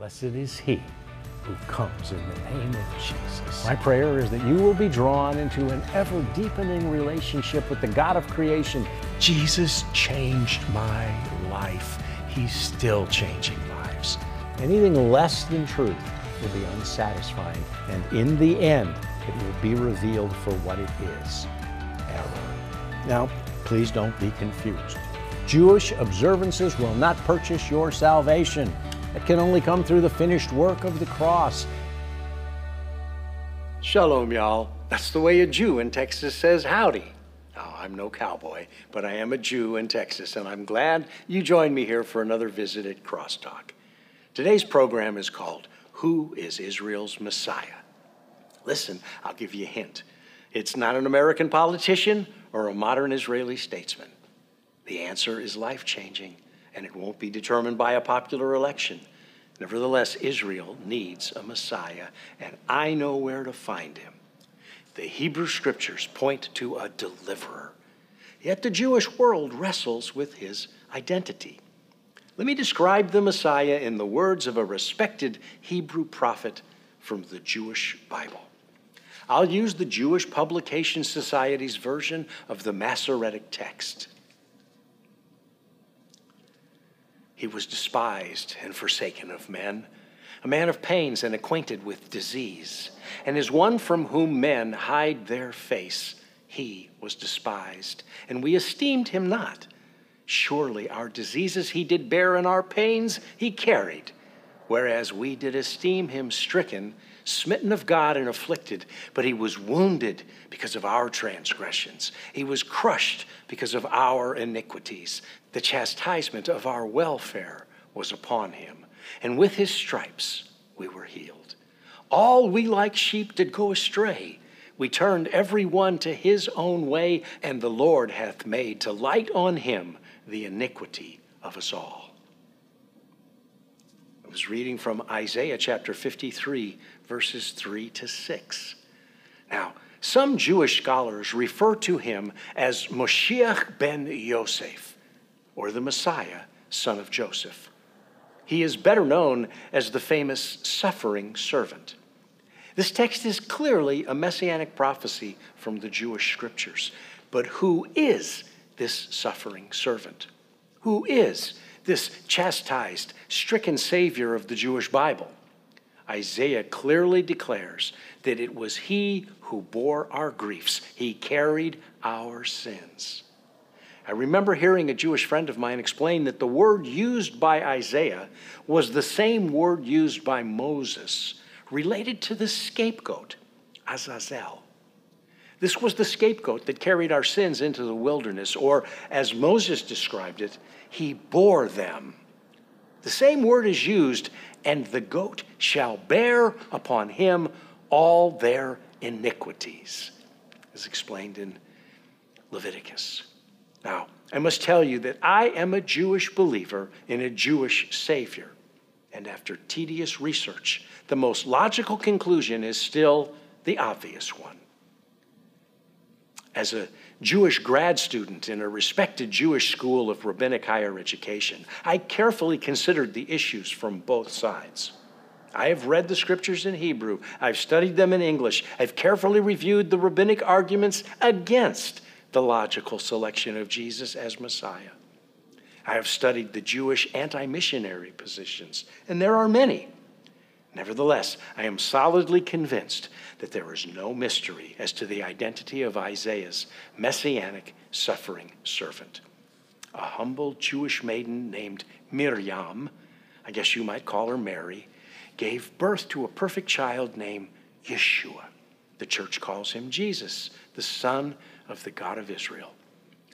Blessed is he who comes in the name of Jesus. My prayer is that you will be drawn into an ever deepening relationship with the God of creation. Jesus changed my life. He's still changing lives. Anything less than truth will be unsatisfying, and in the end, it will be revealed for what it is error. Now, please don't be confused. Jewish observances will not purchase your salvation. It can only come through the finished work of the cross. Shalom, y'all. That's the way a Jew in Texas says howdy. Oh, I'm no cowboy, but I am a Jew in Texas, and I'm glad you joined me here for another visit at Crosstalk. Today's program is called Who is Israel's Messiah? Listen, I'll give you a hint. It's not an American politician or a modern Israeli statesman. The answer is life changing and it won't be determined by a popular election. Nevertheless, Israel needs a Messiah, and I know where to find him. The Hebrew scriptures point to a deliverer, yet the Jewish world wrestles with his identity. Let me describe the Messiah in the words of a respected Hebrew prophet from the Jewish Bible. I'll use the Jewish Publication Society's version of the Masoretic text. He was despised and forsaken of men, a man of pains and acquainted with disease. And as one from whom men hide their face, he was despised, and we esteemed him not. Surely our diseases he did bear, and our pains he carried. Whereas we did esteem him stricken, smitten of God, and afflicted, but he was wounded because of our transgressions. He was crushed because of our iniquities. The chastisement of our welfare was upon him, and with his stripes we were healed. All we like sheep did go astray. We turned every one to his own way, and the Lord hath made to light on him the iniquity of us all. Was reading from Isaiah chapter 53, verses 3 to 6. Now, some Jewish scholars refer to him as Moshiach ben Yosef, or the Messiah, son of Joseph. He is better known as the famous suffering servant. This text is clearly a messianic prophecy from the Jewish scriptures. But who is this suffering servant? Who is this chastised, stricken Savior of the Jewish Bible? Isaiah clearly declares that it was He who bore our griefs, He carried our sins. I remember hearing a Jewish friend of mine explain that the word used by Isaiah was the same word used by Moses, related to the scapegoat, Azazel. This was the scapegoat that carried our sins into the wilderness, or as Moses described it, he bore them. The same word is used, and the goat shall bear upon him all their iniquities, as explained in Leviticus. Now, I must tell you that I am a Jewish believer in a Jewish Savior. And after tedious research, the most logical conclusion is still the obvious one. As a Jewish grad student in a respected Jewish school of rabbinic higher education, I carefully considered the issues from both sides. I have read the scriptures in Hebrew, I've studied them in English, I've carefully reviewed the rabbinic arguments against the logical selection of Jesus as Messiah. I have studied the Jewish anti missionary positions, and there are many. Nevertheless, I am solidly convinced that there is no mystery as to the identity of Isaiah's messianic suffering servant. A humble Jewish maiden named Miriam, I guess you might call her Mary, gave birth to a perfect child named Yeshua. The church calls him Jesus, the Son of the God of Israel.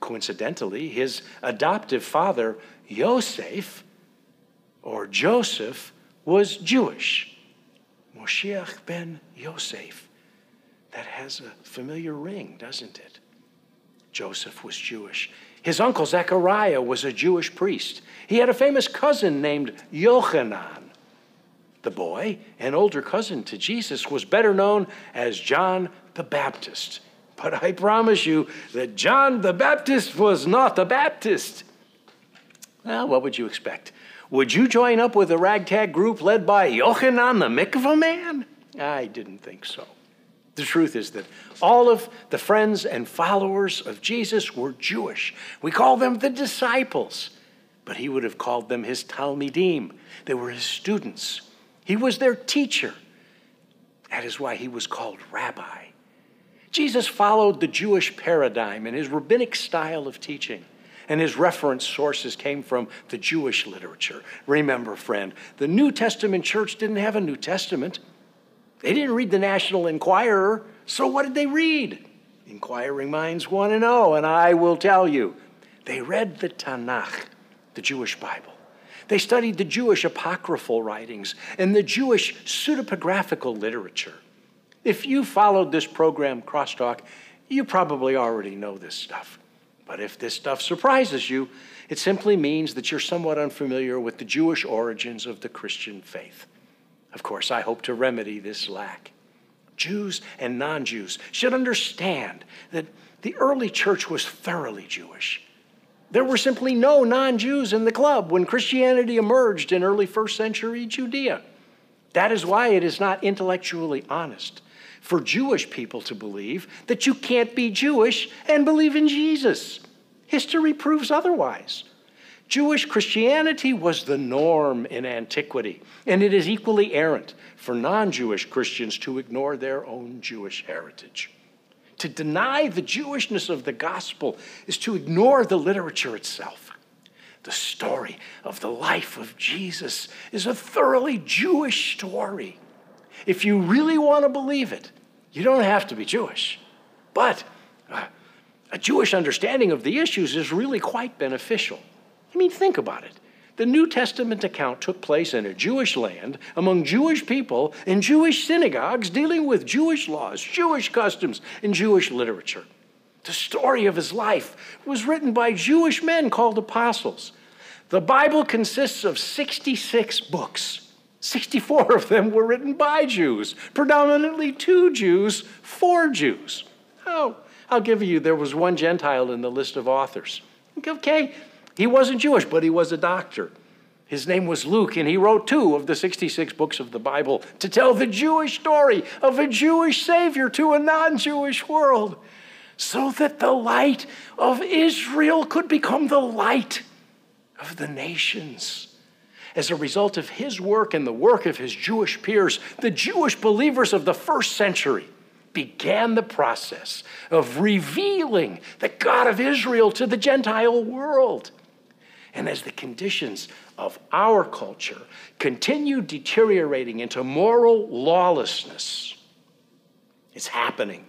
Coincidentally, his adoptive father, Yosef, or Joseph, was Jewish. Moshiach ben Yosef. That has a familiar ring, doesn't it? Joseph was Jewish. His uncle Zechariah was a Jewish priest. He had a famous cousin named Yochanan. The boy, an older cousin to Jesus, was better known as John the Baptist. But I promise you that John the Baptist was not the Baptist. Well, what would you expect? Would you join up with a ragtag group led by Yochanan the Mikvah man? I didn't think so. The truth is that all of the friends and followers of Jesus were Jewish. We call them the disciples, but he would have called them his Talmidim. They were his students. He was their teacher. That is why he was called rabbi. Jesus followed the Jewish paradigm and his rabbinic style of teaching and his reference sources came from the Jewish literature. Remember, friend, the New Testament church didn't have a New Testament. They didn't read the National Enquirer, so what did they read? Inquiring minds want to know, and I will tell you. They read the Tanakh, the Jewish Bible. They studied the Jewish apocryphal writings and the Jewish pseudepigraphical literature. If you followed this program, Crosstalk, you probably already know this stuff. But if this stuff surprises you, it simply means that you're somewhat unfamiliar with the Jewish origins of the Christian faith. Of course, I hope to remedy this lack. Jews and non Jews should understand that the early church was thoroughly Jewish. There were simply no non Jews in the club when Christianity emerged in early first century Judea. That is why it is not intellectually honest for Jewish people to believe that you can't be Jewish and believe in Jesus. History proves otherwise. Jewish Christianity was the norm in antiquity, and it is equally errant for non Jewish Christians to ignore their own Jewish heritage. To deny the Jewishness of the gospel is to ignore the literature itself. The story of the life of Jesus is a thoroughly Jewish story. If you really want to believe it, you don't have to be Jewish. But uh, a Jewish understanding of the issues is really quite beneficial. I mean, think about it. The New Testament account took place in a Jewish land among Jewish people in Jewish synagogues dealing with Jewish laws, Jewish customs, and Jewish literature. The story of his life was written by Jewish men called apostles. The Bible consists of 66 books. 64 of them were written by Jews, predominantly two Jews, four Jews. Oh, I'll give you, there was one Gentile in the list of authors. Okay, he wasn't Jewish, but he was a doctor. His name was Luke, and he wrote two of the 66 books of the Bible to tell the Jewish story of a Jewish Savior to a non Jewish world, so that the light of Israel could become the light of the nations. As a result of his work and the work of his Jewish peers, the Jewish believers of the first century began the process of revealing the God of Israel to the Gentile world. And as the conditions of our culture continue deteriorating into moral lawlessness, it's happening.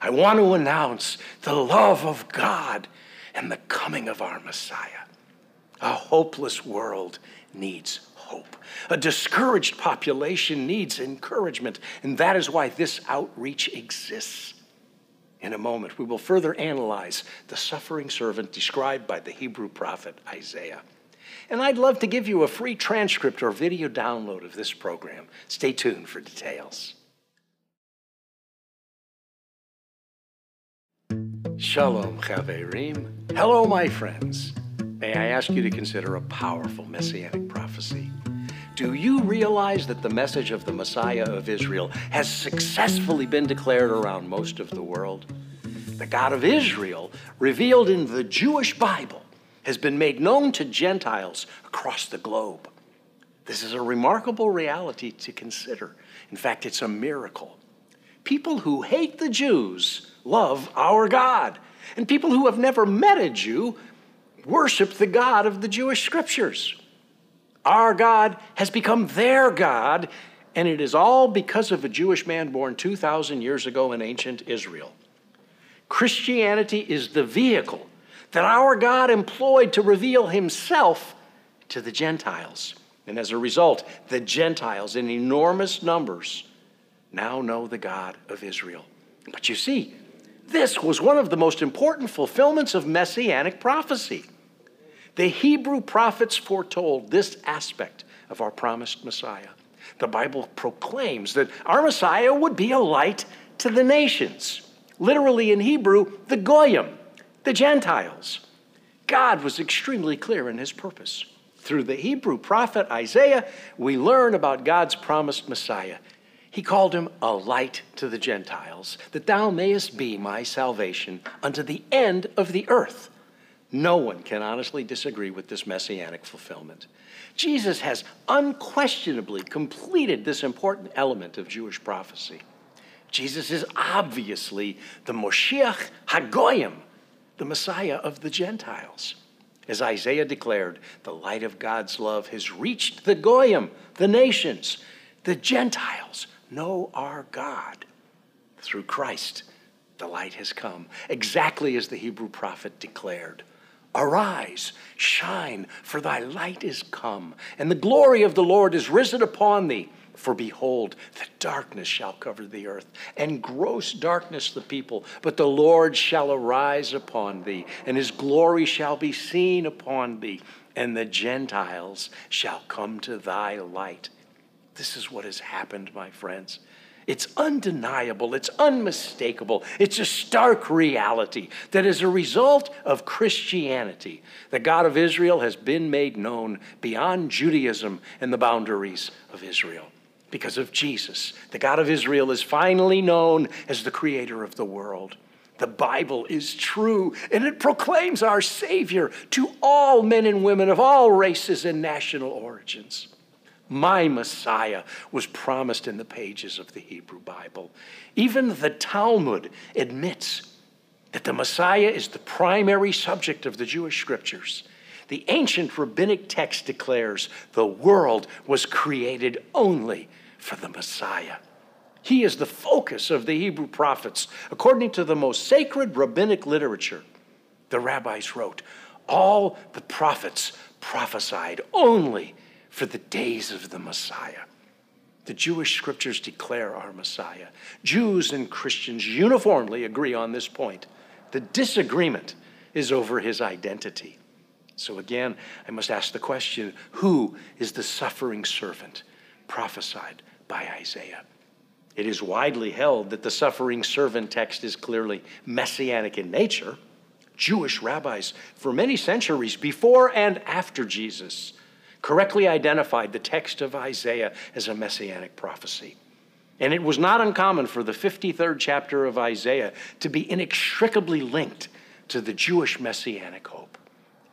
I want to announce the love of God and the coming of our Messiah. A hopeless world needs hope. A discouraged population needs encouragement, and that is why this outreach exists. In a moment, we will further analyze the suffering servant described by the Hebrew prophet Isaiah. And I'd love to give you a free transcript or video download of this program. Stay tuned for details. Shalom, Chaverim. Hello, my friends. May I ask you to consider a powerful messianic prophecy? Do you realize that the message of the Messiah of Israel has successfully been declared around most of the world? The God of Israel, revealed in the Jewish Bible, has been made known to Gentiles across the globe. This is a remarkable reality to consider. In fact, it's a miracle. People who hate the Jews love our God, and people who have never met a Jew worship the God of the Jewish scriptures. Our God has become their God, and it is all because of a Jewish man born 2,000 years ago in ancient Israel. Christianity is the vehicle that our God employed to reveal himself to the Gentiles. And as a result, the Gentiles, in enormous numbers, now know the God of Israel. But you see, this was one of the most important fulfillments of messianic prophecy. The Hebrew prophets foretold this aspect of our promised Messiah. The Bible proclaims that our Messiah would be a light to the nations. Literally in Hebrew, the Goyim, the Gentiles. God was extremely clear in his purpose. through the Hebrew prophet Isaiah, we learn about God's promised Messiah. He called him a light to the Gentiles, that thou mayest be my salvation unto the end of the earth. No one can honestly disagree with this messianic fulfillment. Jesus has unquestionably completed this important element of Jewish prophecy. Jesus is obviously the Moshiach Hagoyim, the Messiah of the Gentiles. As Isaiah declared, the light of God's love has reached the Goyim, the nations. The Gentiles know our God. Through Christ, the light has come, exactly as the Hebrew prophet declared. Arise, shine, for thy light is come, and the glory of the Lord is risen upon thee. For behold, the darkness shall cover the earth, and gross darkness the people. But the Lord shall arise upon thee, and his glory shall be seen upon thee, and the Gentiles shall come to thy light. This is what has happened, my friends. It's undeniable, it's unmistakable, it's a stark reality that as a result of Christianity, the God of Israel has been made known beyond Judaism and the boundaries of Israel because of Jesus. The God of Israel is finally known as the creator of the world. The Bible is true and it proclaims our Savior to all men and women of all races and national origins. My Messiah was promised in the pages of the Hebrew Bible. Even the Talmud admits that the Messiah is the primary subject of the Jewish scriptures. The ancient rabbinic text declares the world was created only for the Messiah. He is the focus of the Hebrew prophets. According to the most sacred rabbinic literature, the rabbis wrote, all the prophets prophesied only for the days of the Messiah. The Jewish scriptures declare our Messiah. Jews and Christians uniformly agree on this point. The disagreement is over his identity. So again, I must ask the question who is the suffering servant prophesied by Isaiah. It is widely held that the suffering servant text is clearly messianic in nature. Jewish rabbis, for many centuries before and after Jesus, correctly identified the text of Isaiah as a messianic prophecy. And it was not uncommon for the 53rd chapter of Isaiah to be inextricably linked to the Jewish messianic hope.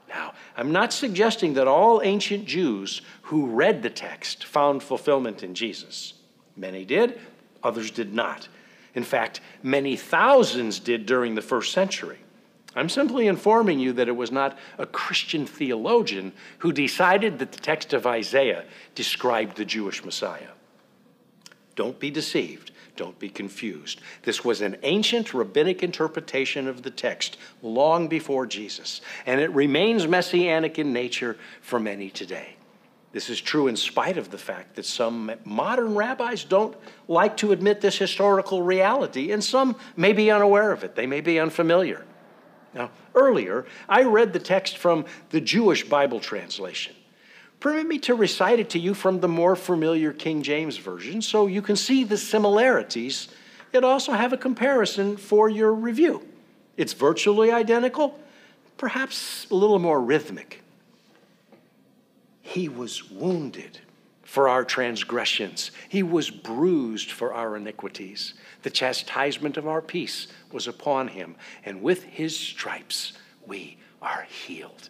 Now, I'm not suggesting that all ancient Jews who read the text found fulfillment in Jesus. Many did, others did not. In fact, many thousands did during the first century. I'm simply informing you that it was not a Christian theologian who decided that the text of Isaiah described the Jewish Messiah. Don't be deceived. Don't be confused. This was an ancient rabbinic interpretation of the text long before Jesus, and it remains messianic in nature for many today. This is true in spite of the fact that some modern rabbis don't like to admit this historical reality, and some may be unaware of it. They may be unfamiliar. Now, earlier, I read the text from the Jewish Bible translation. Permit me to recite it to you from the more familiar King James Version so you can see the similarities, yet also have a comparison for your review. It's virtually identical, perhaps a little more rhythmic. He was wounded for our transgressions, He was bruised for our iniquities. The chastisement of our peace was upon Him, and with His stripes we are healed.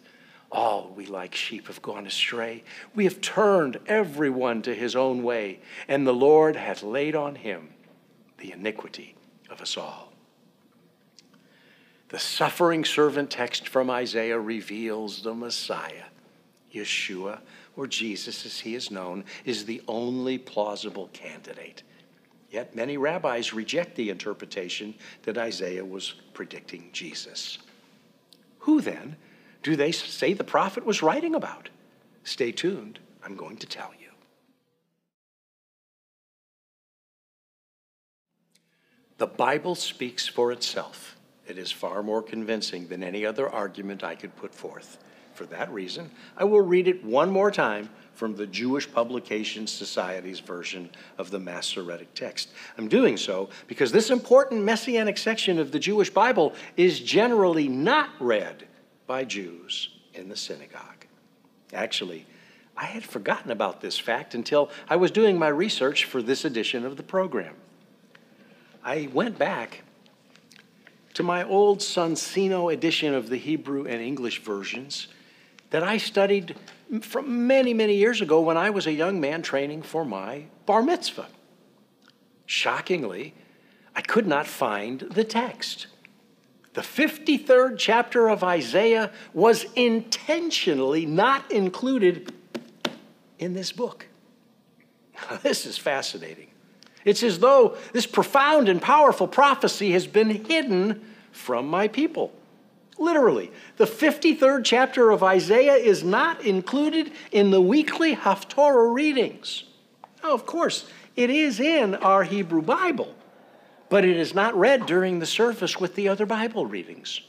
All we like sheep have gone astray. We have turned everyone to his own way, and the Lord hath laid on him the iniquity of us all. The suffering servant text from Isaiah reveals the Messiah. Yeshua, or Jesus as he is known, is the only plausible candidate. Yet many rabbis reject the interpretation that Isaiah was predicting Jesus. Who then do they say the prophet was writing about? Stay tuned. I'm going to tell you. The Bible speaks for itself. It is far more convincing than any other argument I could put forth. For that reason, I will read it one more time from the Jewish Publication Society's version of the Masoretic text. I'm doing so because this important messianic section of the Jewish Bible is generally not read by Jews in the synagogue. Actually, I had forgotten about this fact until I was doing my research for this edition of the program. I went back to my old Soncino edition of the Hebrew and English versions that I studied from many, many years ago when I was a young man training for my bar mitzvah. Shockingly, I could not find the text. The 53rd chapter of Isaiah was intentionally not included in this book. This is fascinating. It's as though this profound and powerful prophecy has been hidden from my people. Literally, the 53rd chapter of Isaiah is not included in the weekly Haftorah readings. Now, of course, it is in our Hebrew Bible, but it is not read during the service with the other Bible readings.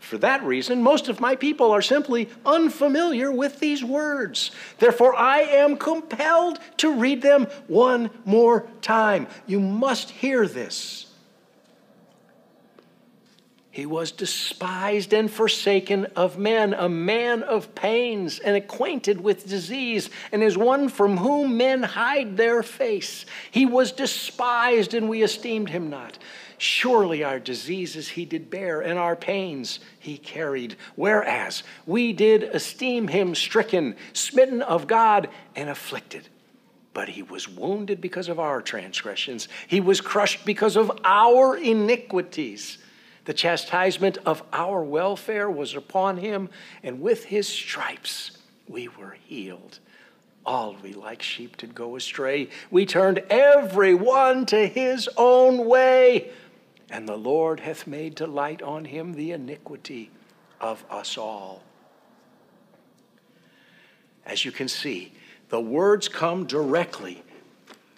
For that reason, most of my people are simply unfamiliar with these words. Therefore, I am compelled to read them one more time. You must hear this. He was despised and forsaken of men, a man of pains and acquainted with disease, and is one from whom men hide their face. He was despised, and we esteemed him not. Surely our diseases he did bear, and our pains he carried. Whereas we did esteem him stricken, smitten of God, and afflicted. But he was wounded because of our transgressions, he was crushed because of our iniquities. The chastisement of our welfare was upon him, and with his stripes we were healed. All we like sheep did go astray. We turned every one to his own way, and the Lord hath made to light on him the iniquity of us all. As you can see, the words come directly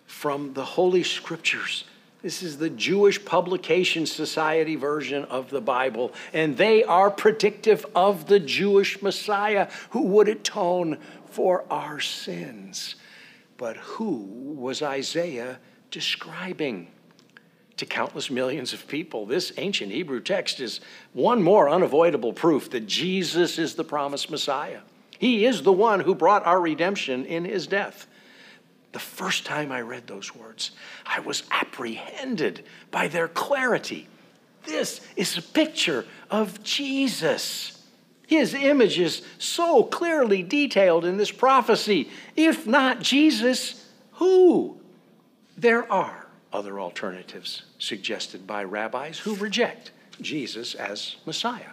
from the Holy Scriptures this is the Jewish Publication Society version of the Bible, and they are predictive of the Jewish Messiah who would atone for our sins. But who was Isaiah describing? To countless millions of people, this ancient Hebrew text is one more unavoidable proof that Jesus is the promised Messiah. He is the one who brought our redemption in his death. The first time I read those words, I was apprehended by their clarity. This is a picture of Jesus. His image is so clearly detailed in this prophecy. If not Jesus, who? There are other alternatives suggested by rabbis who reject Jesus as Messiah.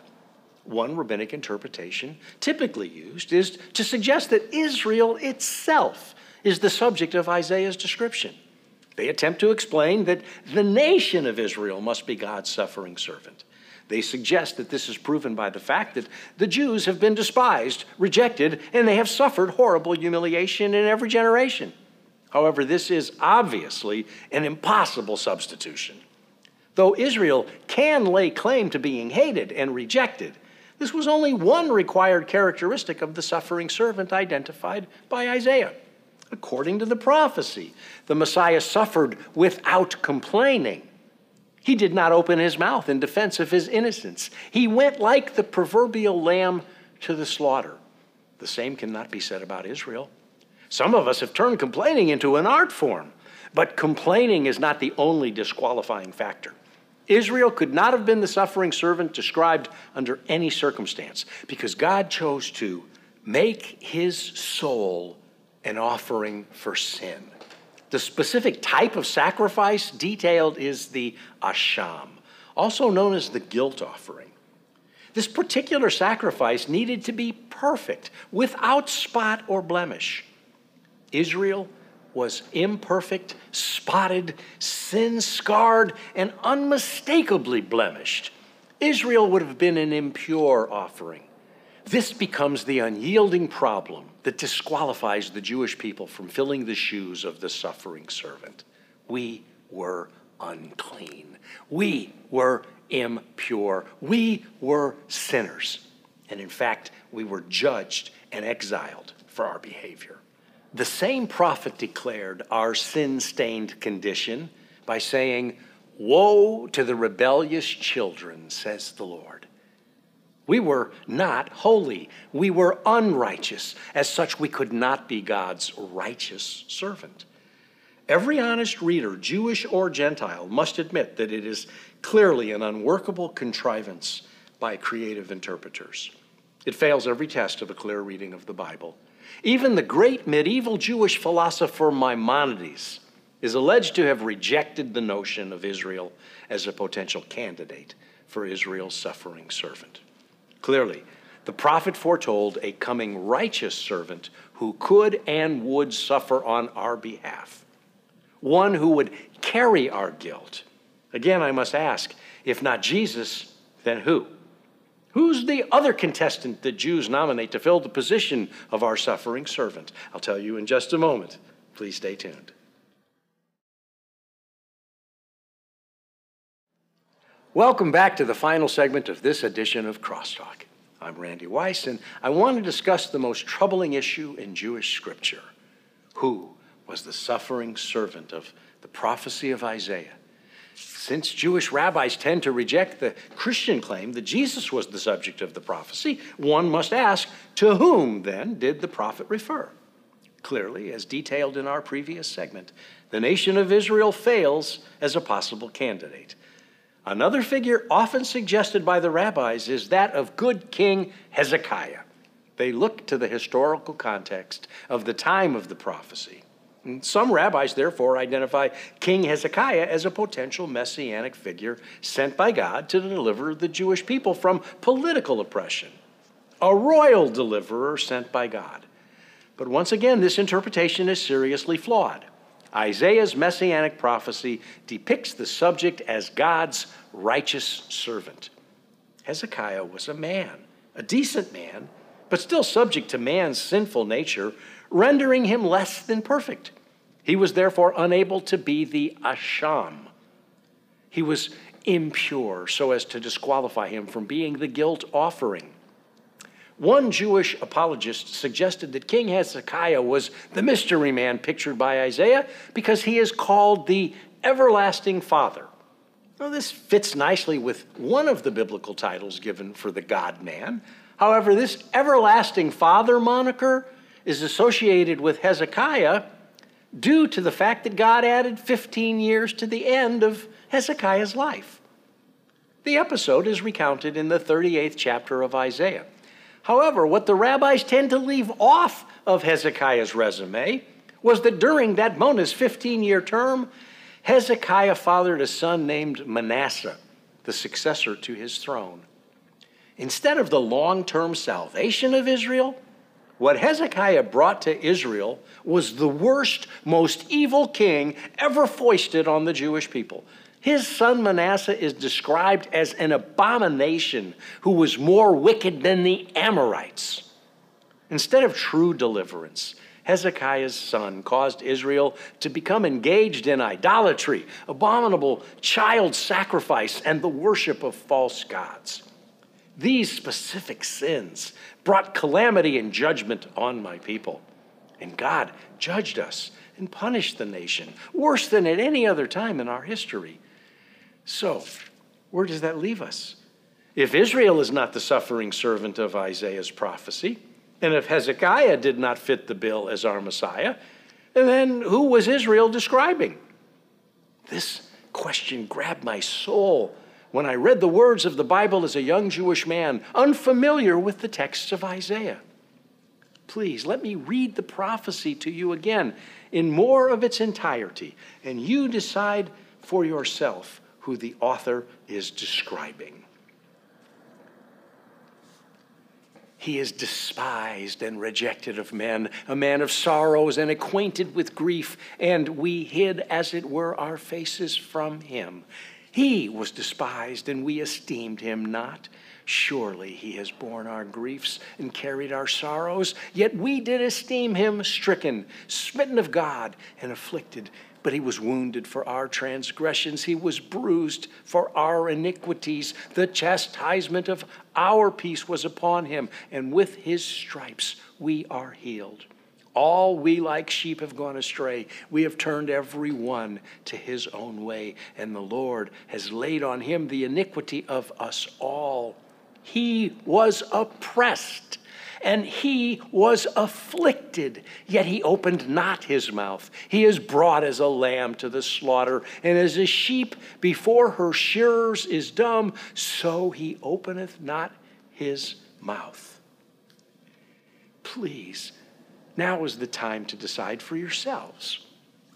One rabbinic interpretation, typically used, is to suggest that Israel itself is the subject of Isaiah's description. They attempt to explain that the nation of Israel must be God's suffering servant. They suggest that this is proven by the fact that the Jews have been despised, rejected, and they have suffered horrible humiliation in every generation. However, this is obviously an impossible substitution. Though Israel can lay claim to being hated and rejected, this was only one required characteristic of the suffering servant identified by Isaiah according to the prophecy. The Messiah suffered without complaining. He did not open his mouth in defense of his innocence. He went like the proverbial lamb to the slaughter. The same cannot be said about Israel. Some of us have turned complaining into an art form, but complaining is not the only disqualifying factor. Israel could not have been the suffering servant described under any circumstance because God chose to make his soul an offering for sin. The specific type of sacrifice detailed is the asham, also known as the guilt offering. This particular sacrifice needed to be perfect, without spot or blemish. Israel was imperfect, spotted, sin scarred, and unmistakably blemished. Israel would have been an impure offering. This becomes the unyielding problem that disqualifies the Jewish people from filling the shoes of the suffering servant. We were unclean. We were impure. We were sinners. And in fact, we were judged and exiled for our behavior. The same prophet declared our sin stained condition by saying, Woe to the rebellious children, says the Lord. We were not holy. We were unrighteous. As such, we could not be God's righteous servant. Every honest reader, Jewish or Gentile, must admit that it is clearly an unworkable contrivance by creative interpreters. It fails every test of a clear reading of the Bible. Even the great medieval Jewish philosopher Maimonides is alleged to have rejected the notion of Israel as a potential candidate for Israel's suffering servant. Clearly, the prophet foretold a coming righteous servant who could and would suffer on our behalf, one who would carry our guilt. Again, I must ask if not Jesus, then who? Who's the other contestant that Jews nominate to fill the position of our suffering servant? I'll tell you in just a moment. Please stay tuned. Welcome back to the final segment of this edition of Crosstalk. I'm Randy Weiss, and I want to discuss the most troubling issue in Jewish scripture. Who was the suffering servant of the prophecy of Isaiah? Since Jewish rabbis tend to reject the Christian claim that Jesus was the subject of the prophecy, one must ask to whom then did the prophet refer? Clearly, as detailed in our previous segment, the nation of Israel fails as a possible candidate. Another figure often suggested by the rabbis is that of good King Hezekiah. They look to the historical context of the time of the prophecy some rabbis, therefore, identify King Hezekiah as a potential messianic figure sent by God to deliver the Jewish people from political oppression, a royal deliverer sent by God. But once again, this interpretation is seriously flawed. Isaiah's messianic prophecy depicts the subject as God's righteous servant. Hezekiah was a man, a decent man, but still subject to man's sinful nature, rendering him less than perfect. He was therefore unable to be the Asham. He was impure so as to disqualify him from being the guilt offering. One Jewish apologist suggested that King Hezekiah was the mystery man pictured by Isaiah because he is called the everlasting father. Now, this fits nicely with one of the biblical titles given for the God man. However, this everlasting father moniker is associated with Hezekiah due to the fact that God added 15 years to the end of Hezekiah's life. The episode is recounted in the 38th chapter of Isaiah. However, what the rabbis tend to leave off of Hezekiah's resume was that during that bonus 15 year term, Hezekiah fathered a son named Manasseh, the successor to his throne. Instead of the long term salvation of Israel, what Hezekiah brought to Israel was the worst, most evil king ever foisted on the Jewish people. His son Manasseh is described as an abomination who was more wicked than the Amorites. Instead of true deliverance, Hezekiah's son caused Israel to become engaged in idolatry, abominable child sacrifice, and the worship of false gods. These specific sins brought calamity and judgment on my people. And God judged us and punished the nation worse than at any other time in our history. So, where does that leave us? If Israel is not the suffering servant of Isaiah's prophecy, and if Hezekiah did not fit the bill as our Messiah, then who was Israel describing? This question grabbed my soul when I read the words of the Bible as a young Jewish man, unfamiliar with the texts of Isaiah. Please let me read the prophecy to you again in more of its entirety, and you decide for yourself who the author is describing. He is despised and rejected of men, a man of sorrows and acquainted with grief, and we hid, as it were, our faces from him. He was despised, and we esteemed him not. Surely he has borne our griefs and carried our sorrows, yet we did esteem him stricken, smitten of God, and afflicted. But he was wounded for our transgressions, he was bruised for our iniquities. The chastisement of our peace was upon him, and with his stripes we are healed. All we like sheep have gone astray. We have turned every one to his own way, and the Lord has laid on him the iniquity of us all. he was oppressed and he was afflicted, yet he opened not his mouth. He is brought as a lamb to the slaughter, and as a sheep before her shearers is dumb, so he openeth not his mouth. Please, now is the time to decide for yourselves.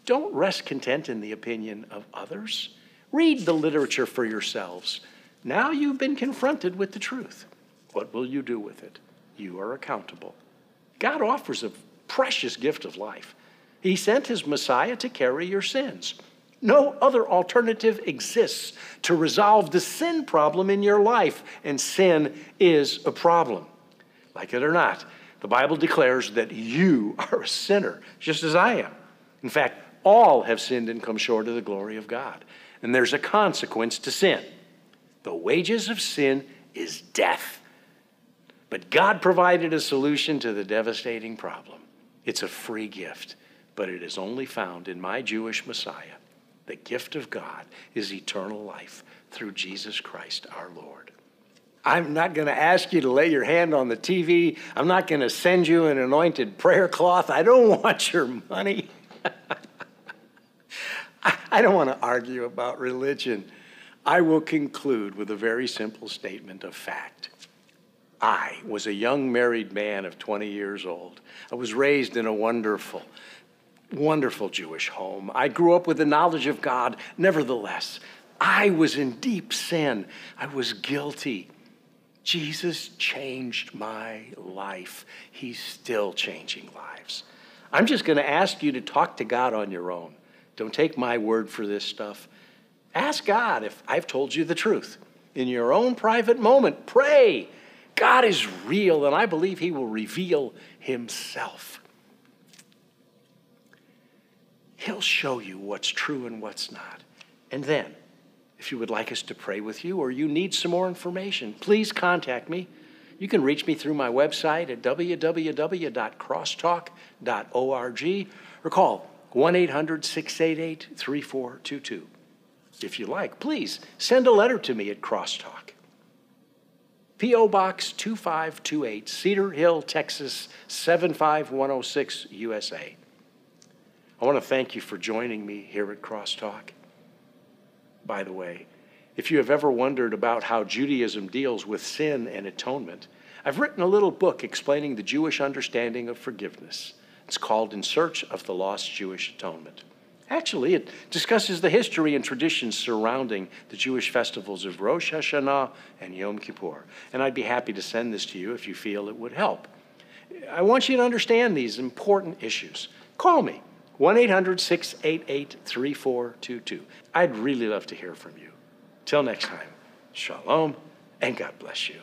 Don't rest content in the opinion of others. Read the literature for yourselves. Now you've been confronted with the truth. What will you do with it? You are accountable. God offers a precious gift of life. He sent his Messiah to carry your sins. No other alternative exists to resolve the sin problem in your life, and sin is a problem. Like it or not, the Bible declares that you are a sinner, just as I am. In fact, all have sinned and come short of the glory of God. And there's a consequence to sin. The wages of sin is death. But God provided a solution to the devastating problem. It's a free gift, but it is only found in my Jewish Messiah. The gift of God is eternal life through Jesus Christ our Lord. I'm not going to ask you to lay your hand on the TV. I'm not going to send you an anointed prayer cloth. I don't want your money. I don't want to argue about religion. I will conclude with a very simple statement of fact. I was a young married man of 20 years old. I was raised in a wonderful, wonderful Jewish home. I grew up with the knowledge of God. Nevertheless, I was in deep sin. I was guilty. Jesus changed my life. He's still changing lives. I'm just going to ask you to talk to God on your own. Don't take my word for this stuff. Ask God if I've told you the truth. In your own private moment, pray. God is real, and I believe He will reveal Himself. He'll show you what's true and what's not. And then, if you would like us to pray with you or you need some more information, please contact me. You can reach me through my website at www.crosstalk.org or call 1 800 688 3422. If you like, please send a letter to me at Crosstalk. P.O. Box 2528, Cedar Hill, Texas 75106, USA. I want to thank you for joining me here at Crosstalk. By the way, if you have ever wondered about how Judaism deals with sin and atonement, I've written a little book explaining the Jewish understanding of forgiveness. It's called In Search of the Lost Jewish Atonement. Actually, it discusses the history and traditions surrounding the Jewish festivals of Rosh Hashanah and Yom Kippur. And I'd be happy to send this to you if you feel it would help. I want you to understand these important issues. Call me, 1 800 688 3422. I'd really love to hear from you. Till next time, shalom and God bless you.